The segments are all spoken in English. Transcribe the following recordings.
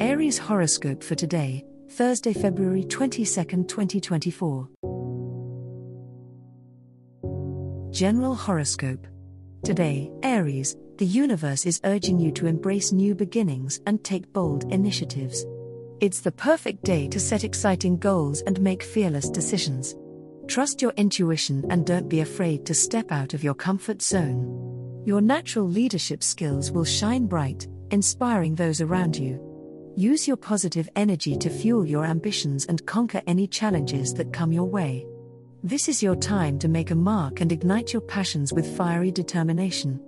Aries horoscope for today, Thursday, February 22nd, 2024. General horoscope. Today, Aries, the universe is urging you to embrace new beginnings and take bold initiatives. It's the perfect day to set exciting goals and make fearless decisions. Trust your intuition and don't be afraid to step out of your comfort zone. Your natural leadership skills will shine bright, inspiring those around you. Use your positive energy to fuel your ambitions and conquer any challenges that come your way. This is your time to make a mark and ignite your passions with fiery determination.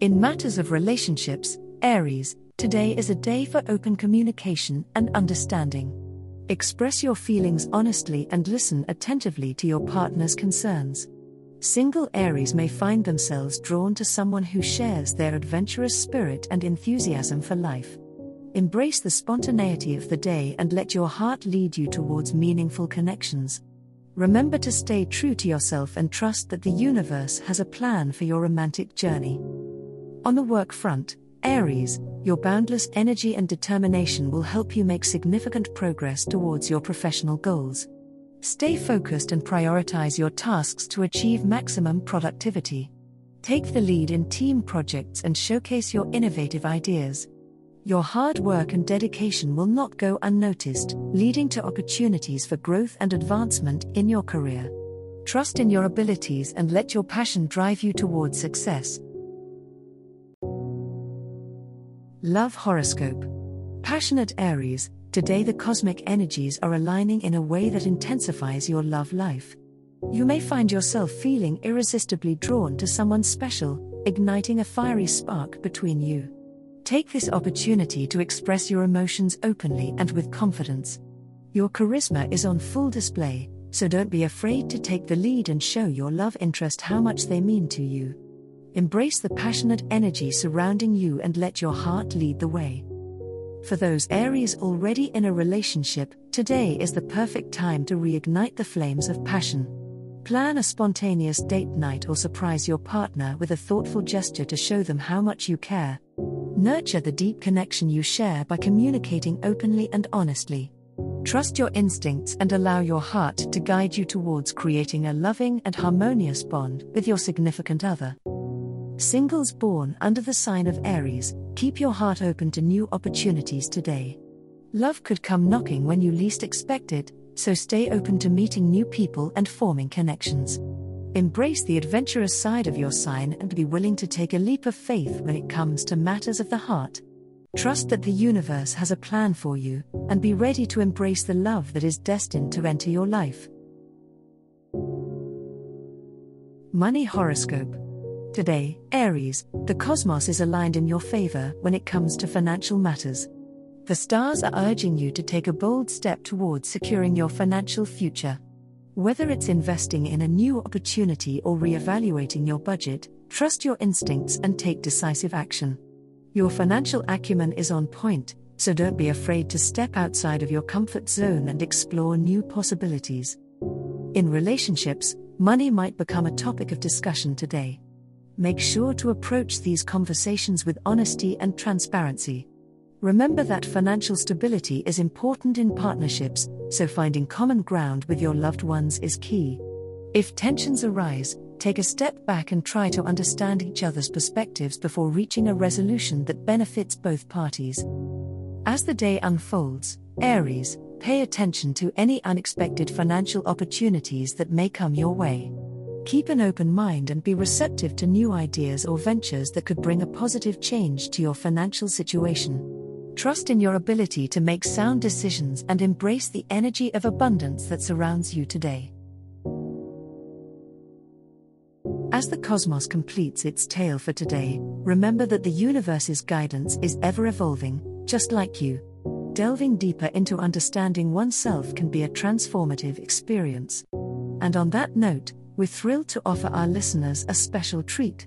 In matters of relationships, Aries, today is a day for open communication and understanding. Express your feelings honestly and listen attentively to your partner's concerns. Single Aries may find themselves drawn to someone who shares their adventurous spirit and enthusiasm for life. Embrace the spontaneity of the day and let your heart lead you towards meaningful connections. Remember to stay true to yourself and trust that the universe has a plan for your romantic journey. On the work front, Aries, your boundless energy and determination will help you make significant progress towards your professional goals. Stay focused and prioritize your tasks to achieve maximum productivity. Take the lead in team projects and showcase your innovative ideas your hard work and dedication will not go unnoticed, leading to opportunities for growth and advancement in your career. Trust in your abilities and let your passion drive you towards success. Love Horoscope Passionate Aries, today the cosmic energies are aligning in a way that intensifies your love life. You may find yourself feeling irresistibly drawn to someone special, igniting a fiery spark between you. Take this opportunity to express your emotions openly and with confidence. Your charisma is on full display, so don't be afraid to take the lead and show your love interest how much they mean to you. Embrace the passionate energy surrounding you and let your heart lead the way. For those Aries already in a relationship, today is the perfect time to reignite the flames of passion. Plan a spontaneous date night or surprise your partner with a thoughtful gesture to show them how much you care. Nurture the deep connection you share by communicating openly and honestly. Trust your instincts and allow your heart to guide you towards creating a loving and harmonious bond with your significant other. Singles born under the sign of Aries, keep your heart open to new opportunities today. Love could come knocking when you least expect it, so stay open to meeting new people and forming connections. Embrace the adventurous side of your sign and be willing to take a leap of faith when it comes to matters of the heart. Trust that the universe has a plan for you, and be ready to embrace the love that is destined to enter your life. Money Horoscope Today, Aries, the cosmos is aligned in your favor when it comes to financial matters. The stars are urging you to take a bold step towards securing your financial future. Whether it's investing in a new opportunity or re-evaluating your budget, trust your instincts and take decisive action. Your financial acumen is on point, so don't be afraid to step outside of your comfort zone and explore new possibilities. In relationships, money might become a topic of discussion today. Make sure to approach these conversations with honesty and transparency. Remember that financial stability is important in partnerships, so finding common ground with your loved ones is key. If tensions arise, take a step back and try to understand each other's perspectives before reaching a resolution that benefits both parties. As the day unfolds, Aries, pay attention to any unexpected financial opportunities that may come your way. Keep an open mind and be receptive to new ideas or ventures that could bring a positive change to your financial situation. Trust in your ability to make sound decisions and embrace the energy of abundance that surrounds you today. As the cosmos completes its tale for today, remember that the universe's guidance is ever evolving, just like you. Delving deeper into understanding oneself can be a transformative experience. And on that note, we're thrilled to offer our listeners a special treat.